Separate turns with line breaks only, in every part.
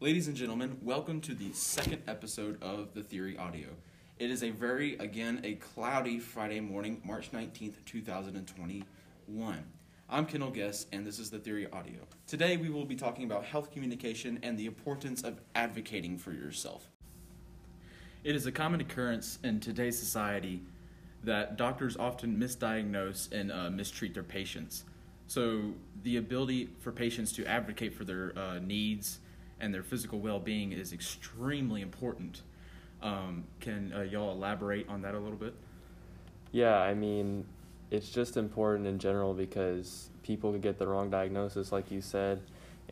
Ladies and gentlemen, welcome to the second episode of The Theory Audio. It is a very, again, a cloudy Friday morning, March 19th, 2021. I'm Kendall Guess, and this is The Theory Audio. Today we will be talking about health communication and the importance of advocating for yourself. It is a common occurrence in today's society that doctors often misdiagnose and uh, mistreat their patients. So, the ability for patients to advocate for their uh, needs and their physical well being is extremely important. Um, can uh, y'all elaborate on that a little bit?
Yeah, I mean, it's just important in general because people could get the wrong diagnosis, like you said,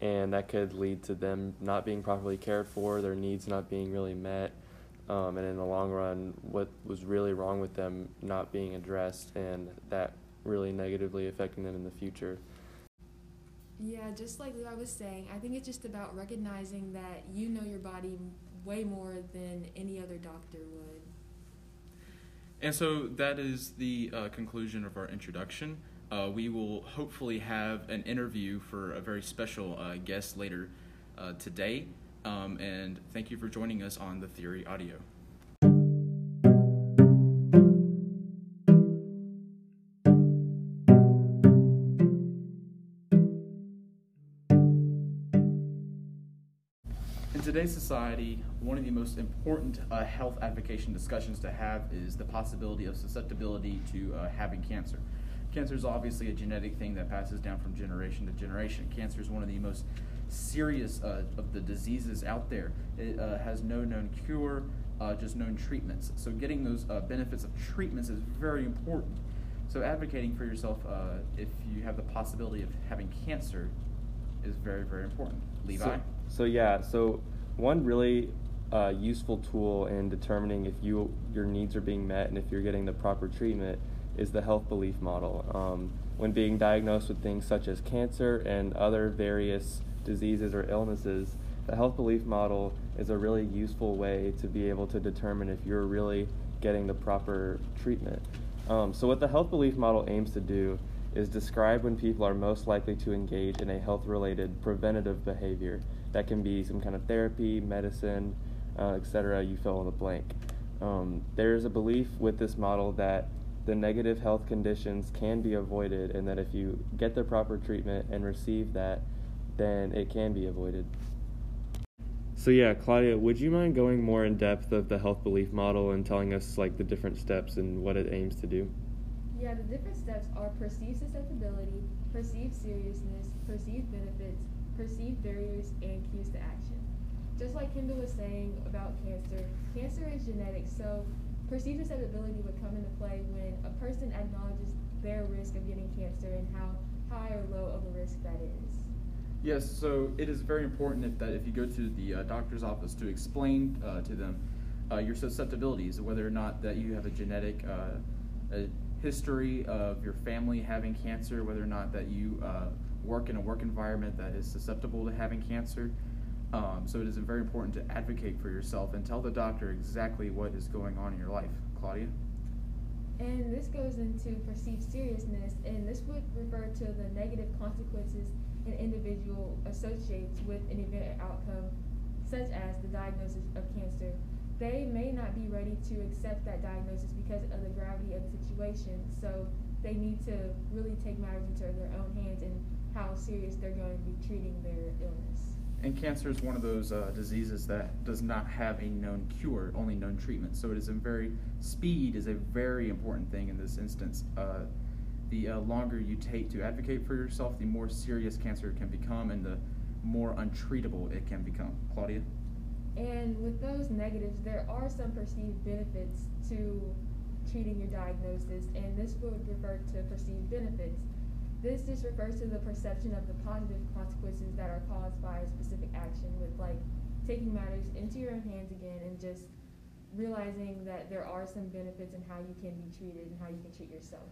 and that could lead to them not being properly cared for, their needs not being really met, um, and in the long run, what was really wrong with them not being addressed, and that really negatively affecting them in the future.
Yeah, just like Levi was saying, I think it's just about recognizing that you know your body way more than any other doctor would.
And so that is the uh, conclusion of our introduction. Uh, we will hopefully have an interview for a very special uh, guest later uh, today. Um, and thank you for joining us on the Theory Audio. Today's society, one of the most important uh, health advocacy discussions to have is the possibility of susceptibility to uh, having cancer. Cancer is obviously a genetic thing that passes down from generation to generation. Cancer is one of the most serious uh, of the diseases out there. It uh, has no known cure, uh, just known treatments. So, getting those uh, benefits of treatments is very important. So, advocating for yourself if you have the possibility of having cancer is very, very important. Levi?
So, so yeah, so one really uh, useful tool in determining if you your needs are being met and if you're getting the proper treatment is the health belief model. Um, when being diagnosed with things such as cancer and other various diseases or illnesses, the health belief model is a really useful way to be able to determine if you're really getting the proper treatment. Um, so, what the health belief model aims to do is describe when people are most likely to engage in a health related preventative behavior. That can be some kind of therapy, medicine, uh, etc. You fill in the blank. Um, there is a belief with this model that the negative health conditions can be avoided, and that if you get the proper treatment and receive that, then it can be avoided. So yeah, Claudia, would you mind going more in depth of the health belief model and telling us like the different steps and what it aims to do?
Yeah, the different steps are perceived susceptibility, perceived seriousness, perceived benefits, perceived barriers, and cues to action. Just like Kendall was saying about cancer, cancer is genetic, so perceived susceptibility would come into play when a person acknowledges their risk of getting cancer and how high or low of a risk that is.
Yes, so it is very important that if you go to the uh, doctor's office to explain uh, to them uh, your susceptibilities, whether or not that you have a genetic uh, history of your family having cancer, whether or not that you uh, work in a work environment that is susceptible to having cancer. Um, so it is very important to advocate for yourself and tell the doctor exactly what is going on in your life. Claudia?
And this goes into perceived seriousness, and this would refer to the negative consequences an individual associates with an event or outcome, such as the diagnosis of cancer they may not be ready to accept that diagnosis because of the gravity of the situation. So they need to really take matters into their own hands and how serious they're going to be treating their illness.
And cancer is one of those uh, diseases that does not have a known cure, only known treatment. So it is a very speed is a very important thing in this instance. Uh, the uh, longer you take to advocate for yourself, the more serious cancer can become, and the more untreatable it can become. Claudia.
And with those negatives, there are some perceived benefits to treating your diagnosis, and this would refer to perceived benefits. This just refers to the perception of the positive consequences that are caused by a specific action, with like taking matters into your own hands again and just realizing that there are some benefits in how you can be treated and how you can treat yourself.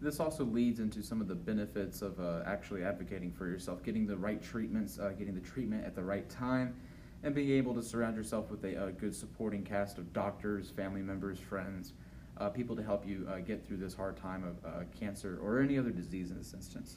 This also leads into some of the benefits of uh, actually advocating for yourself, getting the right treatments, uh, getting the treatment at the right time and being able to surround yourself with a, a good supporting cast of doctors, family members, friends, uh, people to help you uh, get through this hard time of uh, cancer or any other disease in this instance.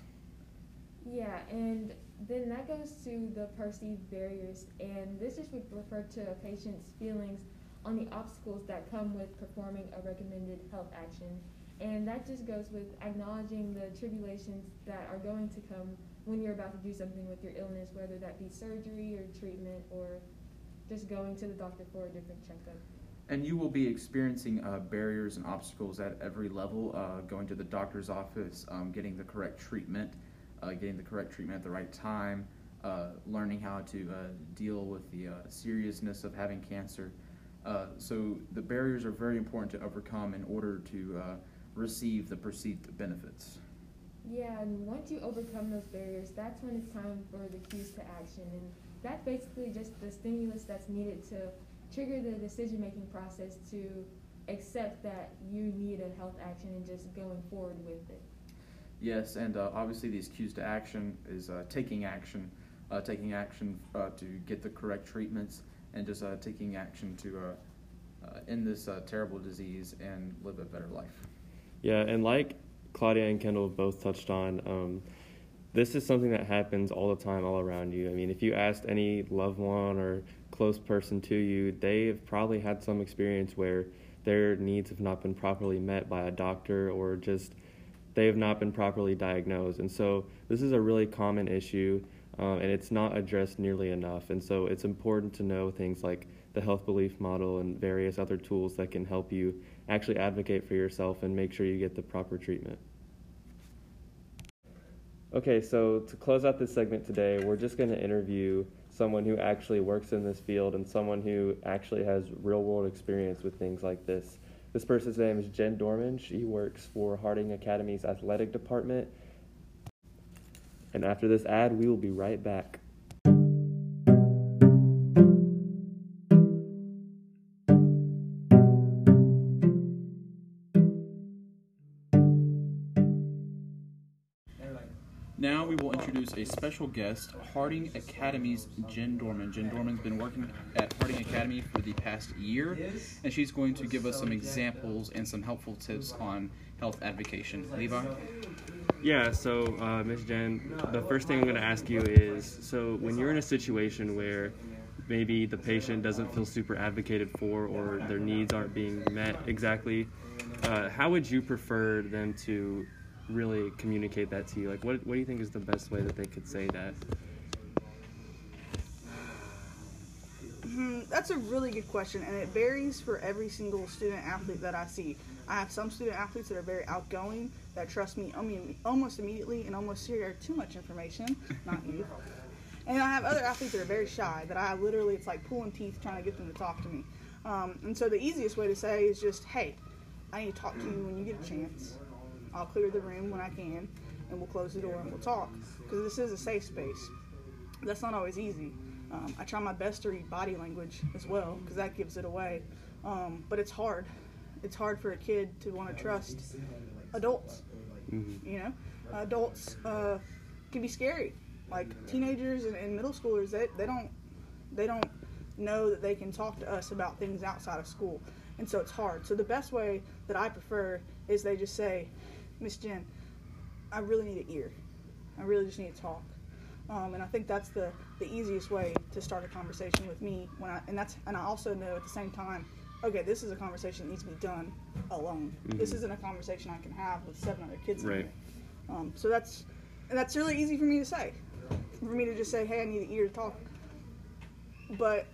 Yeah, and then that goes to the perceived barriers, and this just would refer to a patient's feelings on the obstacles that come with performing a recommended health action. And that just goes with acknowledging the tribulations that are going to come when you're about to do something with your illness, whether that be surgery or treatment or just going to the doctor for a different checkup.
And you will be experiencing uh, barriers and obstacles at every level, uh, going to the doctor's office, um, getting the correct treatment, uh, getting the correct treatment at the right time, uh, learning how to uh, deal with the uh, seriousness of having cancer. so the barriers are very important to overcome in order to receive the perceived benefits.
Yeah, and once you overcome those barriers, that's when it's time for the cues to action. And that's basically just the stimulus that's needed to trigger the decision making process to accept that you need a health action and just going forward with it.
Yes, and uh, obviously these cues to action is uh, taking action, uh, taking action uh, to get the correct treatments, and just uh, taking action to uh, end this terrible disease and live a better life.
Yeah, and like Claudia and Kendall both touched on, um, this is something that happens all the time, all around you. I mean, if you asked any loved one or close person to you, they have probably had some experience where their needs have not been properly met by a doctor or just they have not been properly diagnosed. And so this is a really common issue um, and it's not addressed nearly enough. And so it's important to know things like the health belief model and various other tools that can help you actually advocate for yourself and make sure you get the proper treatment. Okay, so to close out this segment today, we're just going to interview someone who actually works in this field and someone who actually has real world experience with things like this. This person's name is Jen Dorman. She works for Harding Academy's athletic department. And after this ad, we will be right back.
Special guest, Harding Academy's Jen Dorman. Jen Dorman's been working at Harding Academy for the past year, and she's going to give us some examples and some helpful tips on health advocacy. Levi?
Yeah, so uh, Ms. Jen, the first thing I'm going to ask you is so when you're in a situation where maybe the patient doesn't feel super advocated for or their needs aren't being met exactly, uh, how would you prefer them to really communicate that to you? Like, what, what do you think is the best way that they could say that?
Hmm, that's a really good question, and it varies for every single student athlete that I see. I have some student athletes that are very outgoing, that trust me I mean, almost immediately and almost share too much information, not you. And I have other athletes that are very shy, that I literally, it's like pulling teeth trying to get them to talk to me. Um, and so the easiest way to say is just, hey, I need to talk to you when you get a chance. I'll clear the room when I can, and we'll close the door and we'll talk. Because this is a safe space. That's not always easy. Um, I try my best to read body language as well, because that gives it away. Um, but it's hard. It's hard for a kid to want to trust adults. Mm-hmm. You know, adults uh, can be scary. Like teenagers and, and middle schoolers, they, they don't they don't know that they can talk to us about things outside of school, and so it's hard. So the best way that I prefer is they just say, Miss Jen, I really need an ear. I really just need to talk. Um, and I think that's the, the easiest way to start a conversation with me. When I and that's and I also know at the same time, okay, this is a conversation that needs to be done alone. Mm-hmm. This isn't a conversation I can have with seven other kids. Right. Um, so that's and that's really easy for me to say. For me to just say, hey, I need an ear to talk. But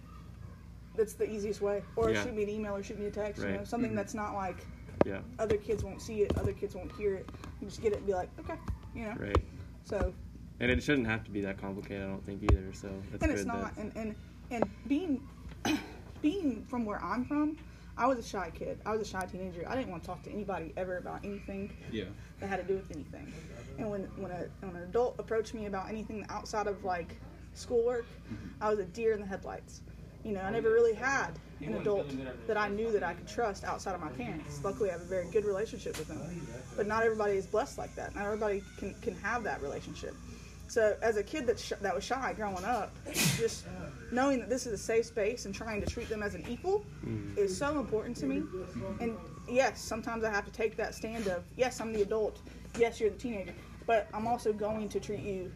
that's the easiest way. Or yeah. shoot me an email or shoot me a text. Right. You know, something mm-hmm. that's not like yeah. Other kids won't see it. Other kids won't hear it. You just get it and be like, okay, you know.
Right.
So.
And it shouldn't have to be that complicated, I don't think either. So.
and it's not. And and and being being from where I'm from, I was a shy kid. I was a shy teenager. I didn't want to talk to anybody ever about anything
yeah.
that had to do with anything. And when when, a, when an adult approached me about anything outside of like schoolwork, mm-hmm. I was a deer in the headlights. You know, I never really had an adult that I knew that I could trust outside of my parents. Luckily, I have a very good relationship with them. But not everybody is blessed like that. Not everybody can, can have that relationship. So, as a kid that, sh- that was shy growing up, just knowing that this is a safe space and trying to treat them as an equal mm. is so important to me. And yes, sometimes I have to take that stand of, yes, I'm the adult, yes, you're the teenager, but I'm also going to treat you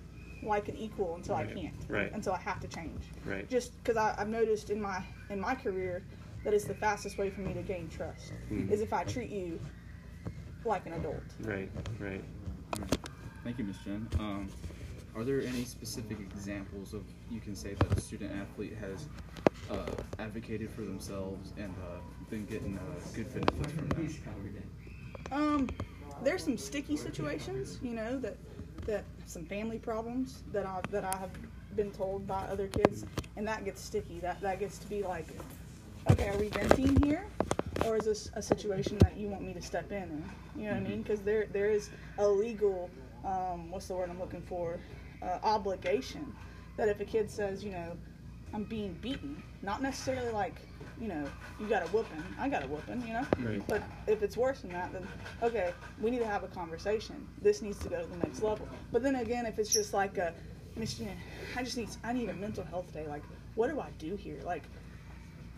like an equal until
Right.
I can't.
Right.
Until I have to change.
Right.
Just because I've noticed in my in my career that it's the fastest way for me to gain trust
Mhm.
is if I treat you like an adult.
Right. Right.
Thank you, Ms. Jen. Um, are there any specific examples of you can say that a student athlete has uh, advocated for themselves and uh, been getting uh, good benefits from that?
Um, there's some sticky situations, you know, that that some family problems that I that I have been told by other kids, and that gets sticky. That that gets to be like, okay, are we venting here, or is this a situation that you want me to step in? And, you know what I mean? Because there there is a legal, um, what's the word I'm looking for, uh, obligation that if a kid says, you know, I'm being beaten, not necessarily like, you know, you got a whooping, I got a whooping, you know,
Right.
but if it's worse than that, then okay, we need to have a conversation. This needs to go to the next level. But then again, if it's just like a, I just need I need a mental health day. Like, what do I do here? Like,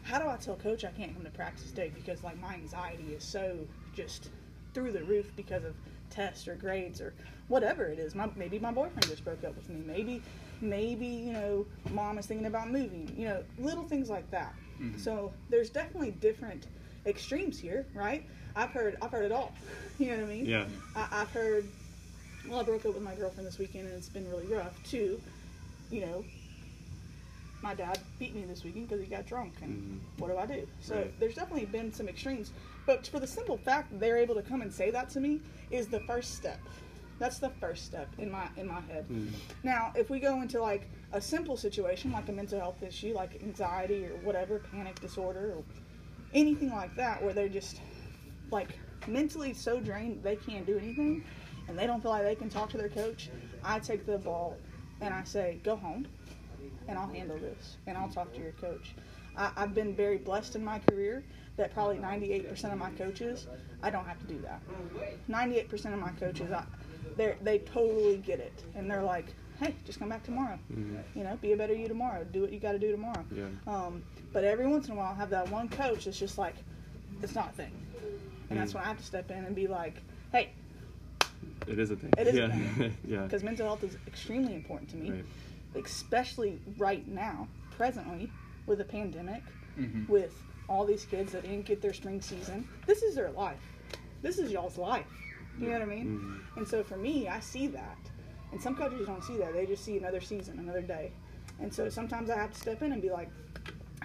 how do I tell coach I can't come to practice today because like my anxiety is so just through the roof because of tests or grades or whatever it is. My maybe my boyfriend just broke up with me. Maybe maybe you know mom is thinking about moving. You know little things like that.
Mhm.
So there's definitely different extremes here, right? I've heard I've heard it all. You know what I mean?
Yeah.
I, I've heard. Well, I broke up with my girlfriend this weekend, and it's been really rough too. You know, my dad beat me this weekend because he got drunk, and
Mhm.
what do I do? So
Right.
there's definitely been some extremes, but for the simple fact they're able to come and say that to me is the first step. That's the first step in my in my head.
Mhm.
Now, if we go into like a simple situation, like a mental health issue, like anxiety or whatever, panic disorder, or anything like that, where they're just like mentally so drained they can't do anything, and they don't feel like they can talk to their coach, I take the ball and I say, go home, and I'll handle this, and I'll talk to your coach. I, I've been very blessed in my career that probably 98% of my coaches, I don't have to do that. 98% of my coaches, I, they they totally get it, and they're like, hey, just come back tomorrow.
Mhm.
You know, be a better you tomorrow. Do what you got to do tomorrow.
Yeah.
Um, but every once in a while, I have that one coach that's just like, it's not a thing, and that's
Mm.
when I have to step in and be like, hey,
It is a thing.
It is a thing.
yeah.
because mental health is extremely important to me,
Right.
especially right now, presently, with the pandemic,
Mhm.
with all these kids that didn't get their spring season. This is their life. This is y'all's life. You know what I mean?
Mhm.
And so for me, I see that. And some coaches don't see that. They just see another season, another day. And so sometimes I have to step in and be like,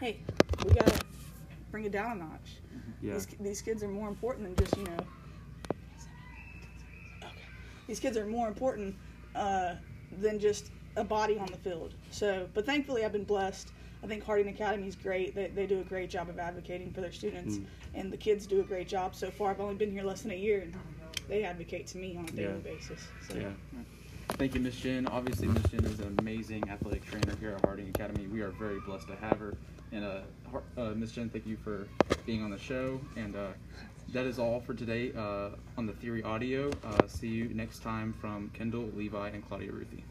hey, we got to bring it down a notch.
Yeah.
These, these kids are more important than just, you know, okay. These kids are more important uh, than just a body on the field. So, but thankfully, I've been blessed. I think Harding Academy is great. They, they do a great job of advocating for their students,
Mm.
and the kids do a great job so far. I've only been here less than a year, and they advocate to me on a daily
Yeah.
basis. So.
Yeah.
Thank you, Ms. Jen. Obviously, Ms. Jen is an amazing athletic trainer here at Harding Academy. We are very blessed to have her. And uh, uh, Ms. Jen, thank you for being on the show. And uh, that is all for today uh, on the Theory Audio. Uh, see you next time from Kendall, Levi, and Claudia Ruthie.